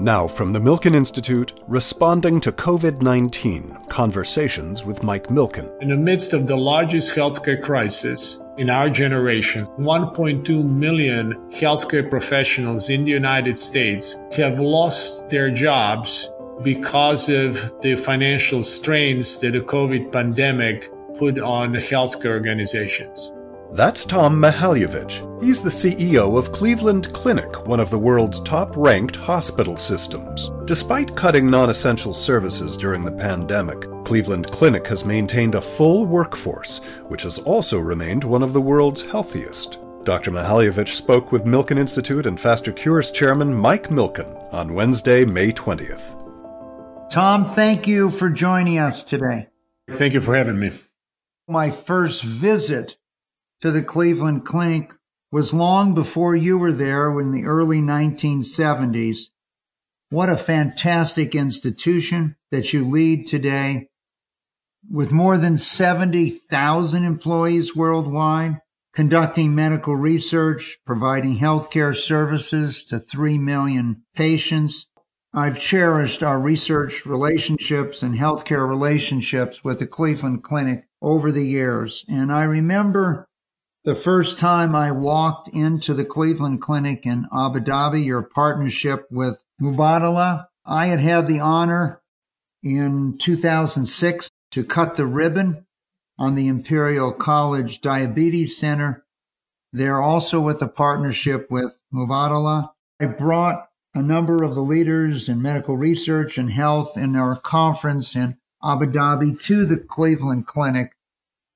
Now, from the Milken Institute, responding to COVID 19 Conversations with Mike Milken. In the midst of the largest healthcare crisis in our generation, 1.2 million healthcare professionals in the United States have lost their jobs because of the financial strains that the COVID pandemic put on healthcare organizations. That's Tom Mihaljevic. He's the CEO of Cleveland Clinic, one of the world's top ranked hospital systems. Despite cutting non essential services during the pandemic, Cleveland Clinic has maintained a full workforce, which has also remained one of the world's healthiest. Dr. Mihaljevic spoke with Milken Institute and Faster Cures chairman Mike Milken on Wednesday, May 20th. Tom, thank you for joining us today. Thank you for having me. My first visit to the Cleveland Clinic was long before you were there in the early 1970s. What a fantastic institution that you lead today with more than 70,000 employees worldwide, conducting medical research, providing healthcare services to 3 million patients. I've cherished our research relationships and healthcare relationships with the Cleveland Clinic over the years. And I remember the first time I walked into the Cleveland Clinic in Abu Dhabi, your partnership with Mubadala, I had had the honor in 2006 to cut the ribbon on the Imperial College Diabetes Center. They're also with a partnership with Mubadala. I brought a number of the leaders in medical research and health in our conference in Abu Dhabi to the Cleveland Clinic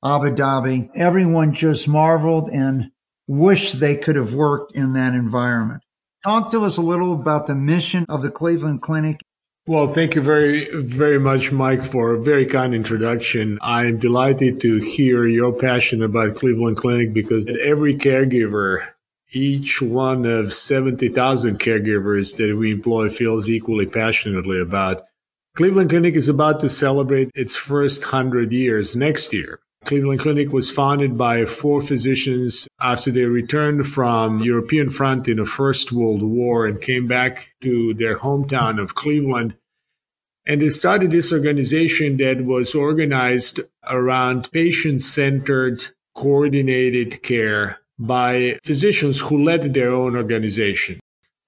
Abu Dhabi. Everyone just marveled and wished they could have worked in that environment. Talk to us a little about the mission of the Cleveland Clinic. Well, thank you very, very much, Mike, for a very kind introduction. I'm delighted to hear your passion about Cleveland Clinic because every caregiver, each one of 70,000 caregivers that we employ feels equally passionately about. Cleveland Clinic is about to celebrate its first 100 years next year. Cleveland Clinic was founded by four physicians after they returned from European front in the First World War and came back to their hometown of Cleveland. And they started this organization that was organized around patient-centered, coordinated care by physicians who led their own organization.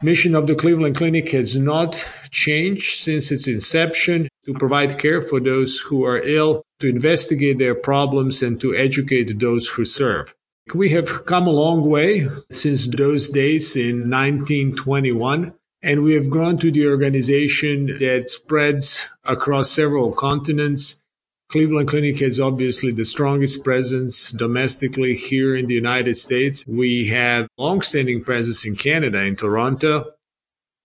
Mission of the Cleveland Clinic has not changed since its inception to provide care for those who are ill, to investigate their problems, and to educate those who serve. We have come a long way since those days in 1921, and we have grown to the organization that spreads across several continents. Cleveland Clinic has obviously the strongest presence domestically here in the United States. We have long-standing presence in Canada, in Toronto,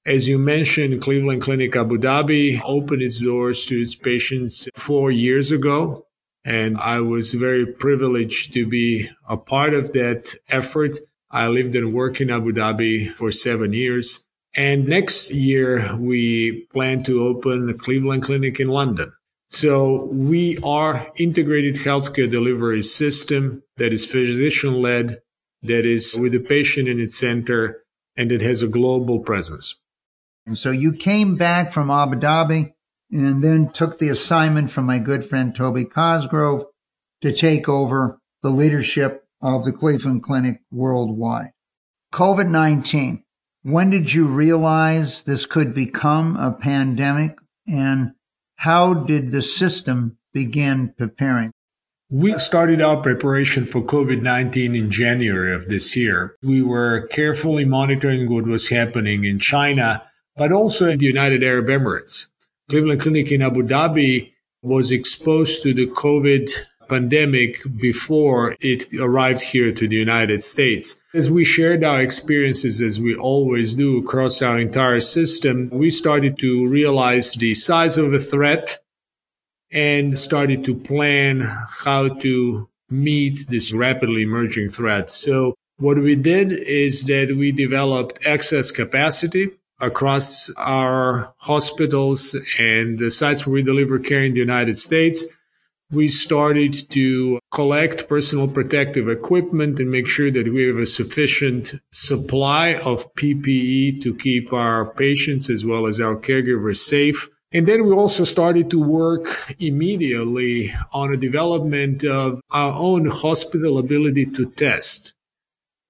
as you mentioned, Cleveland Clinic Abu Dhabi opened its doors to its patients four years ago. And I was very privileged to be a part of that effort. I lived and worked in Abu Dhabi for seven years. And next year, we plan to open Cleveland Clinic in London. So we are integrated healthcare delivery system that is physician led, that is with the patient in its center, and it has a global presence. And so you came back from Abu Dhabi and then took the assignment from my good friend Toby Cosgrove to take over the leadership of the Cleveland Clinic worldwide. COVID 19. When did you realize this could become a pandemic and how did the system begin preparing? We started our preparation for COVID 19 in January of this year. We were carefully monitoring what was happening in China but also in the United Arab Emirates. Cleveland Clinic in Abu Dhabi was exposed to the COVID pandemic before it arrived here to the United States. As we shared our experiences, as we always do across our entire system, we started to realize the size of the threat and started to plan how to meet this rapidly emerging threat. So what we did is that we developed excess capacity across our hospitals and the sites where we deliver care in the United States. We started to collect personal protective equipment and make sure that we have a sufficient supply of PPE to keep our patients as well as our caregivers safe. And then we also started to work immediately on a development of our own hospital ability to test.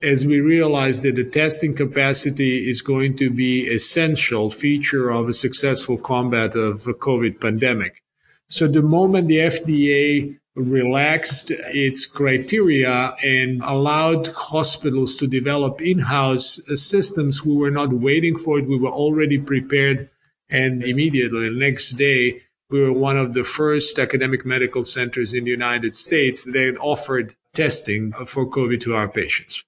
As we realized that the testing capacity is going to be essential feature of a successful combat of the COVID pandemic. So the moment the FDA relaxed its criteria and allowed hospitals to develop in-house systems, we were not waiting for it. We were already prepared. And immediately the next day, we were one of the first academic medical centers in the United States that offered testing for COVID to our patients.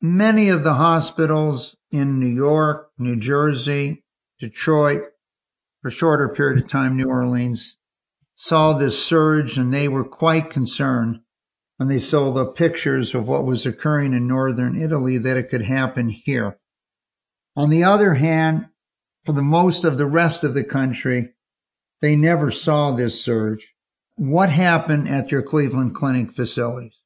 Many of the hospitals in New York, New Jersey, Detroit, for a shorter period of time, New Orleans, saw this surge and they were quite concerned when they saw the pictures of what was occurring in northern Italy that it could happen here. On the other hand, for the most of the rest of the country, they never saw this surge. What happened at your Cleveland Clinic facilities?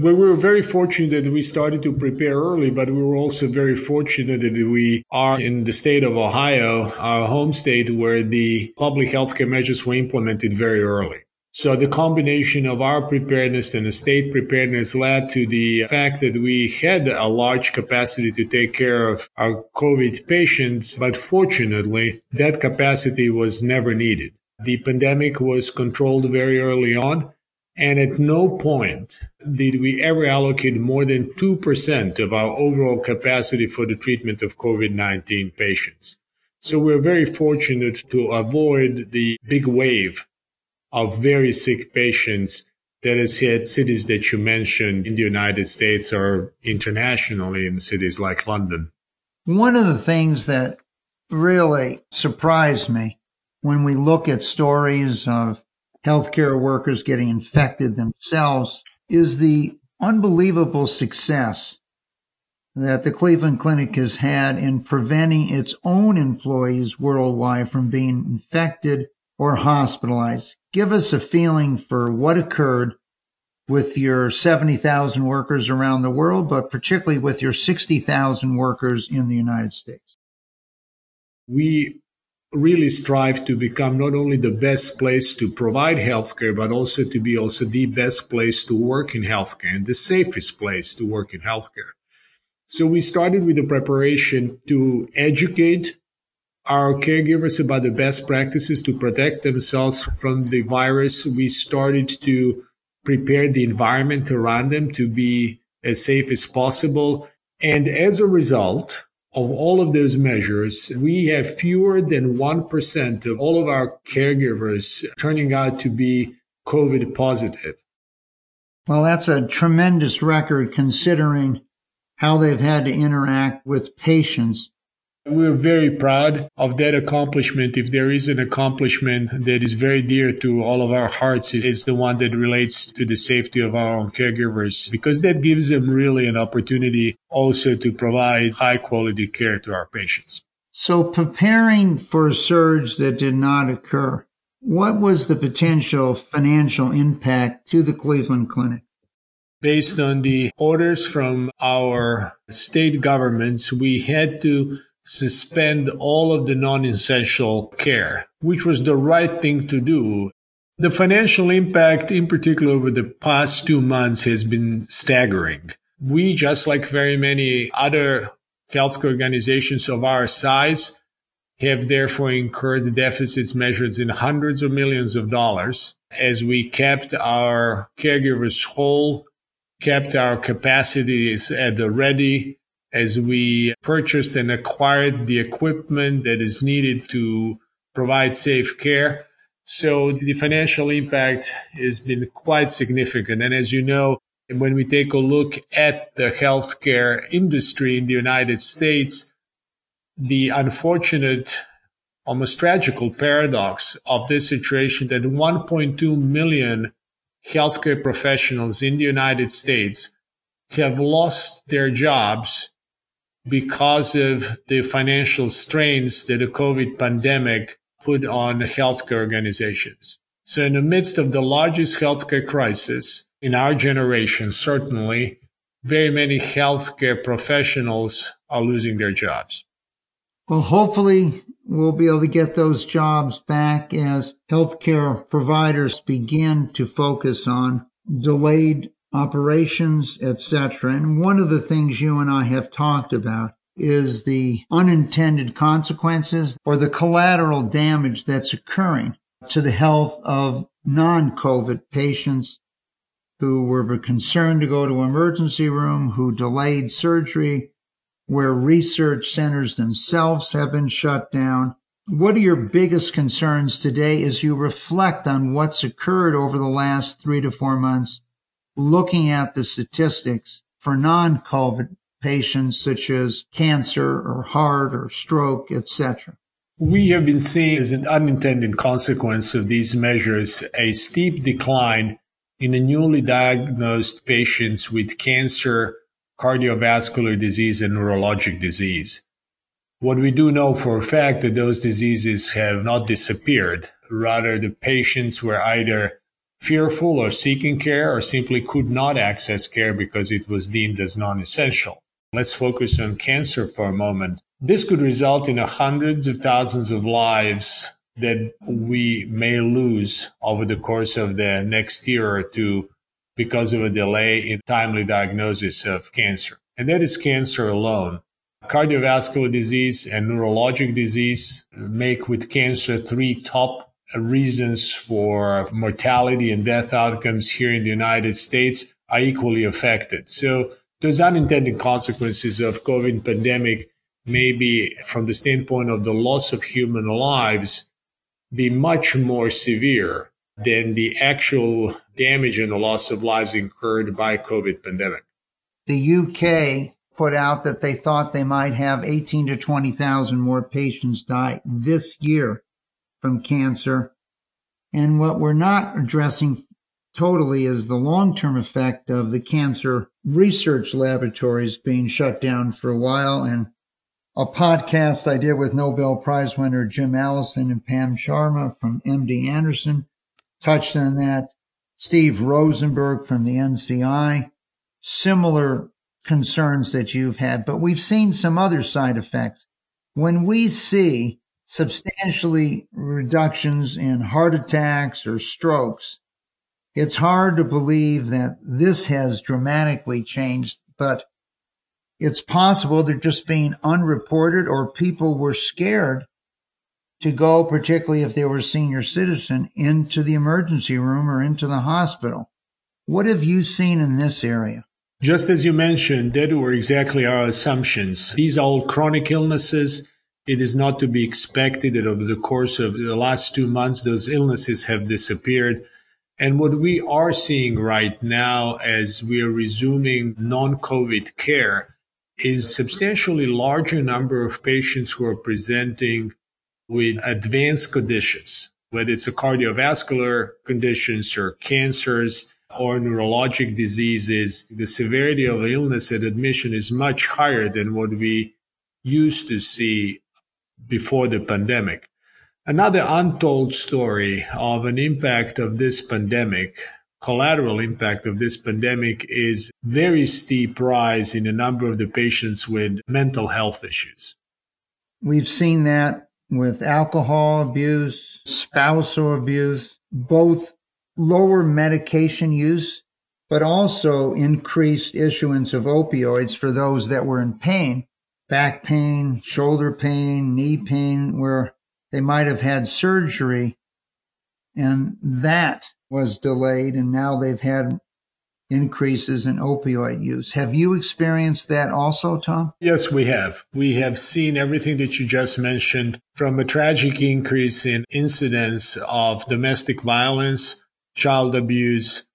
We were very fortunate that we started to prepare early, but we were also very fortunate that we are in the state of Ohio, our home state, where the public health care measures were implemented very early. So the combination of our preparedness and the state preparedness led to the fact that we had a large capacity to take care of our COVID patients, but fortunately, that capacity was never needed. The pandemic was controlled very early on. And at no point did we ever allocate more than 2% of our overall capacity for the treatment of COVID-19 patients. So we're very fortunate to avoid the big wave of very sick patients that has hit cities that you mentioned in the United States or internationally in cities like London. One of the things that really surprised me when we look at stories of healthcare workers getting infected themselves is the unbelievable success that the Cleveland Clinic has had in preventing its own employees worldwide from being infected or hospitalized. Give us a feeling for what occurred with your 70,000 workers around the world, but particularly with your 60,000 workers in the United States. We really strive to become not only the best place to provide healthcare, but also to be also the best place to work in healthcare and the safest place to work in healthcare. So we started with the preparation to educate our caregivers about the best practices to protect themselves from the virus. We started to prepare the environment around them to be as safe as possible. And as a result, of all of those measures, we have fewer than 1% of all of our caregivers turning out to be COVID positive. Well, that's a tremendous record considering how they've had to interact with patients we're very proud of that accomplishment. If there is an accomplishment that is very dear to all of our hearts, it's the one that relates to the safety of our own caregivers, because that gives them really an opportunity also to provide high quality care to our patients. So preparing for a surge that did not occur, what was the potential financial impact to the Cleveland Clinic? Based on the orders from our state governments, we had to suspend all of the non-essential care, which was the right thing to do. The financial impact, in particular over the past two months, has been staggering. We, just like very many other healthcare organizations of our size, have therefore incurred deficits measured in hundreds of millions of dollars as we kept our caregivers whole, kept our capacities at the ready, as we purchased and acquired the equipment that is needed to provide safe care. So the financial impact has been quite significant. And as you know, when we take a look at the healthcare industry in the United States, the unfortunate, almost tragical paradox of this situation that 1.2 million healthcare professionals in the United States have lost their jobs because of the financial strains that the COVID pandemic put on healthcare organizations. So in the midst of the largest healthcare crisis in our generation, certainly, very many healthcare professionals are losing their jobs. Well, hopefully we'll be able to get those jobs back as healthcare providers begin to focus on delayed operations, etc. And one of the things you and I have talked about is the unintended consequences or the collateral damage that's occurring to the health of non-COVID patients who were concerned to go to emergency room, who delayed surgery, where research centers themselves have been shut down. What are your biggest concerns today as you reflect on what's occurred over the last three to four months, looking at the statistics for non-COVID patients such as cancer or heart or stroke, etc.? We have been seeing as an unintended consequence of these measures a steep decline in the newly diagnosed patients with cancer cardiovascular disease and neurologic disease. What we do know for a fact that those diseases have not disappeared. Rather, the patients were either fearful or seeking care or simply could not access care because it was deemed as non-essential. Let's focus on cancer for a moment. This could result in hundreds of thousands of lives that we may lose over the course of the next year or two because of a delay in timely diagnosis of cancer. And that is cancer alone. Cardiovascular disease and neurologic disease make with cancer three top reasons for mortality and death outcomes here in the United States are equally affected. So those unintended consequences of COVID pandemic may be from the standpoint of the loss of human lives be much more severe than the actual damage and the loss of lives incurred by COVID pandemic. The UK put out that they thought they might have 18 to 20,000 more patients die this year from cancer. And what we're not addressing totally is the long-term effect of the cancer research laboratories being shut down for a while and a podcast I did with Nobel Prize winner Jim Allison and Pam Sharma from MD Anderson touched on that. Steve Rosenberg from the NCI, similar concerns that you've had, but we've seen some other side effects. When we see substantially reductions in heart attacks or strokes, it's hard to believe that this has dramatically changed, but it's possible they're just being unreported or people were scared to go, particularly if they were a senior citizen, into the emergency room or into the hospital. What have you seen in this area? Just as you mentioned, that were exactly our assumptions. These are all chronic illnesses. It is not to be expected that over the course of the last two months, those illnesses have disappeared. And what we are seeing right now as we are resuming non-COVID care is substantially larger number of patients who are presenting with advanced conditions, whether it's a cardiovascular conditions or cancers or neurologic diseases, the severity of illness at admission is much higher than what we used to see before the pandemic. Another untold story of an impact of this pandemic, collateral impact of this pandemic is very steep rise in the number of the patients with mental health issues. We've seen that with alcohol abuse, spousal abuse, both lower medication use, but also increased issuance of opioids for those that were in pain, back pain, shoulder pain, knee pain, where they might have had surgery and that was delayed and now they've had increases in opioid use. Have you experienced that also, Tom? Yes, we have. We have seen everything that you just mentioned from a tragic increase in incidence of domestic violence, child abuse,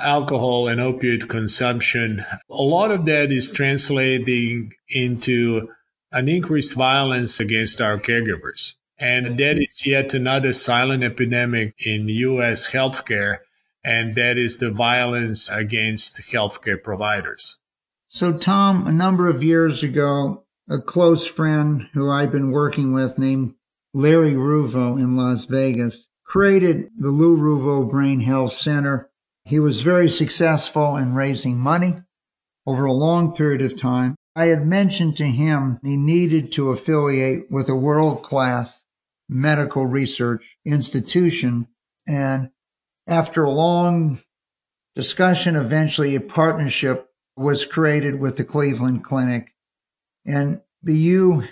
alcohol and opioid consumption. A lot of that is translating into an increased violence against our caregivers. And that is yet another silent epidemic in U.S. healthcare and that is the violence against healthcare providers. So, Tom, a number of years ago, a close friend who I've been working with named Larry Ruvo in Las Vegas created the Lou Ruvo Brain Health Center. He was very successful in raising money over a long period of time. I had mentioned to him he needed to affiliate with a world class medical research institution. And after a long discussion, eventually a partnership was created with the Cleveland Clinic. And you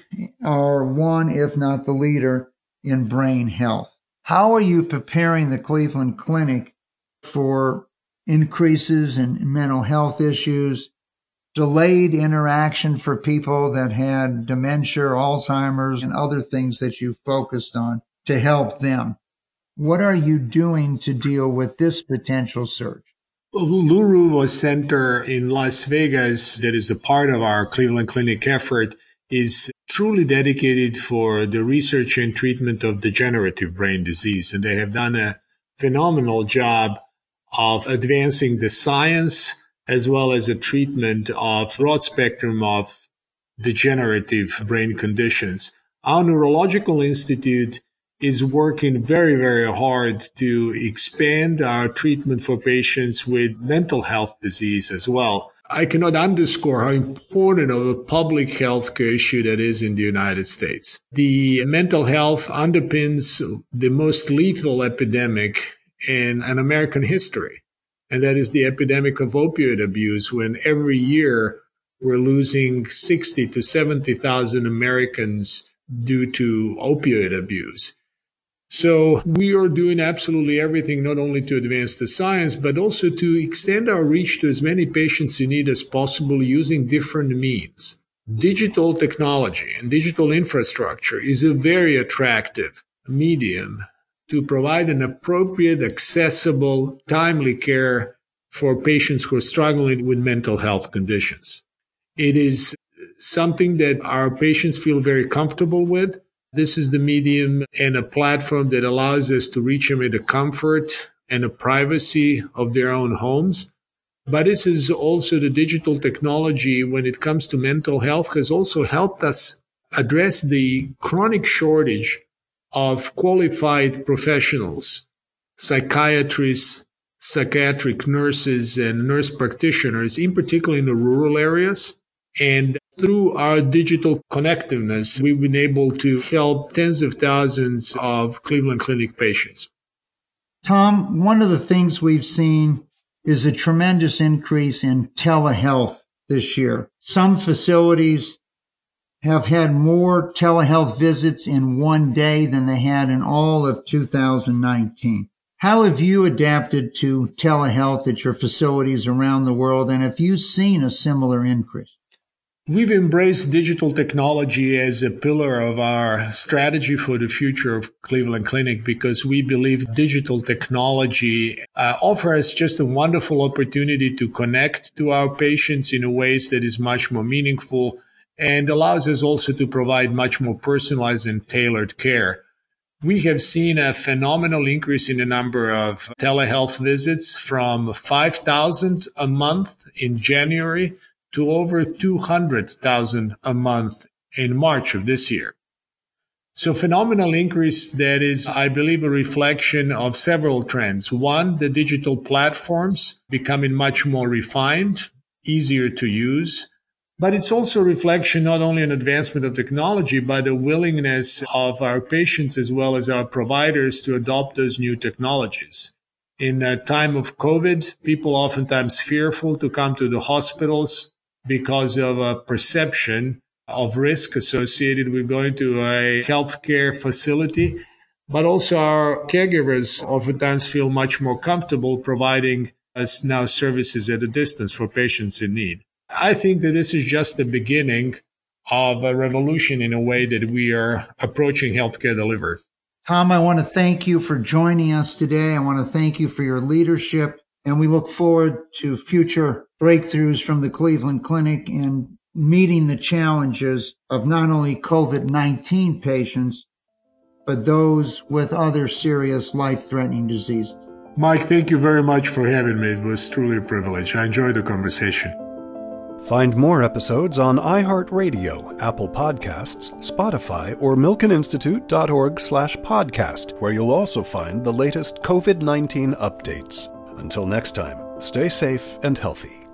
are one, if not the leader in brain health. How are you preparing the Cleveland Clinic for increases in mental health issues delayed interaction for people that had dementia, Alzheimer's, and other things that you focused on to help them. What are you doing to deal with this potential surge? Lou Ruvo Center in Las Vegas, that is a part of our Cleveland Clinic effort, is truly dedicated for the research and treatment of degenerative brain disease. And they have done a phenomenal job of advancing the science as well as a treatment of broad spectrum of degenerative brain conditions. Our neurological institute is working very, very hard to expand our treatment for patients with mental health disease as well. I cannot underscore how important of a public health issue that is in the United States. The mental health underpins the most lethal epidemic in an American history and that is the epidemic of opioid abuse when every year we're losing 60 to 70,000 Americans due to opioid abuse. So we are doing absolutely everything, not only to advance the science, but also to extend our reach to as many patients in need as possible using different means. Digital technology and digital infrastructure is a very attractive medium to provide an appropriate, accessible, timely care for patients who are struggling with mental health conditions. It is something that our patients feel very comfortable with. This is the medium and a platform that allows us to reach them in the comfort and the privacy of their own homes. But this is also the digital technology when it comes to mental health has also helped us address the chronic shortage of qualified professionals, psychiatrists, psychiatric nurses, and nurse practitioners, in particular in the rural areas. And through our digital connectiveness, we've been able to help tens of thousands of Cleveland Clinic patients. Tom, one of the things we've seen is a tremendous increase in telehealth this year. Some facilities have had more telehealth visits in one day than they had in all of 2019. How have you adapted to telehealth at your facilities around the world, and have you seen a similar increase? We've embraced digital technology as a pillar of our strategy for the future of Cleveland Clinic because we believe digital technology uh, offers just a wonderful opportunity to connect to our patients in a ways that is much more meaningful and allows us also to provide much more personalized and tailored care. We have seen a phenomenal increase in the number of telehealth visits from 5,000 a month in January to over 200,000 a month in March of this year. So phenomenal increase that is, I believe, a reflection of several trends. One, the digital platforms becoming much more refined, easier to use. But it's also a reflection not only on advancement of technology, but the willingness of our patients as well as our providers to adopt those new technologies. In a time of COVID, people oftentimes fearful to come to the hospitals because of a perception of risk associated with going to a healthcare facility. But also our caregivers oftentimes feel much more comfortable providing us now services at a distance for patients in need. I think that this is just the beginning of a revolution in a way that we are approaching healthcare delivery. Tom, I want to thank you for joining us today. I want to thank you for your leadership, and we look forward to future breakthroughs from the Cleveland Clinic in meeting the challenges of not only COVID 19 patients, but those with other serious life threatening diseases. Mike, thank you very much for having me. It was truly a privilege. I enjoyed the conversation. Find more episodes on iHeartRadio, Apple Podcasts, Spotify, or milkeninstitute.org slash podcast, where you'll also find the latest COVID-19 updates. Until next time, stay safe and healthy.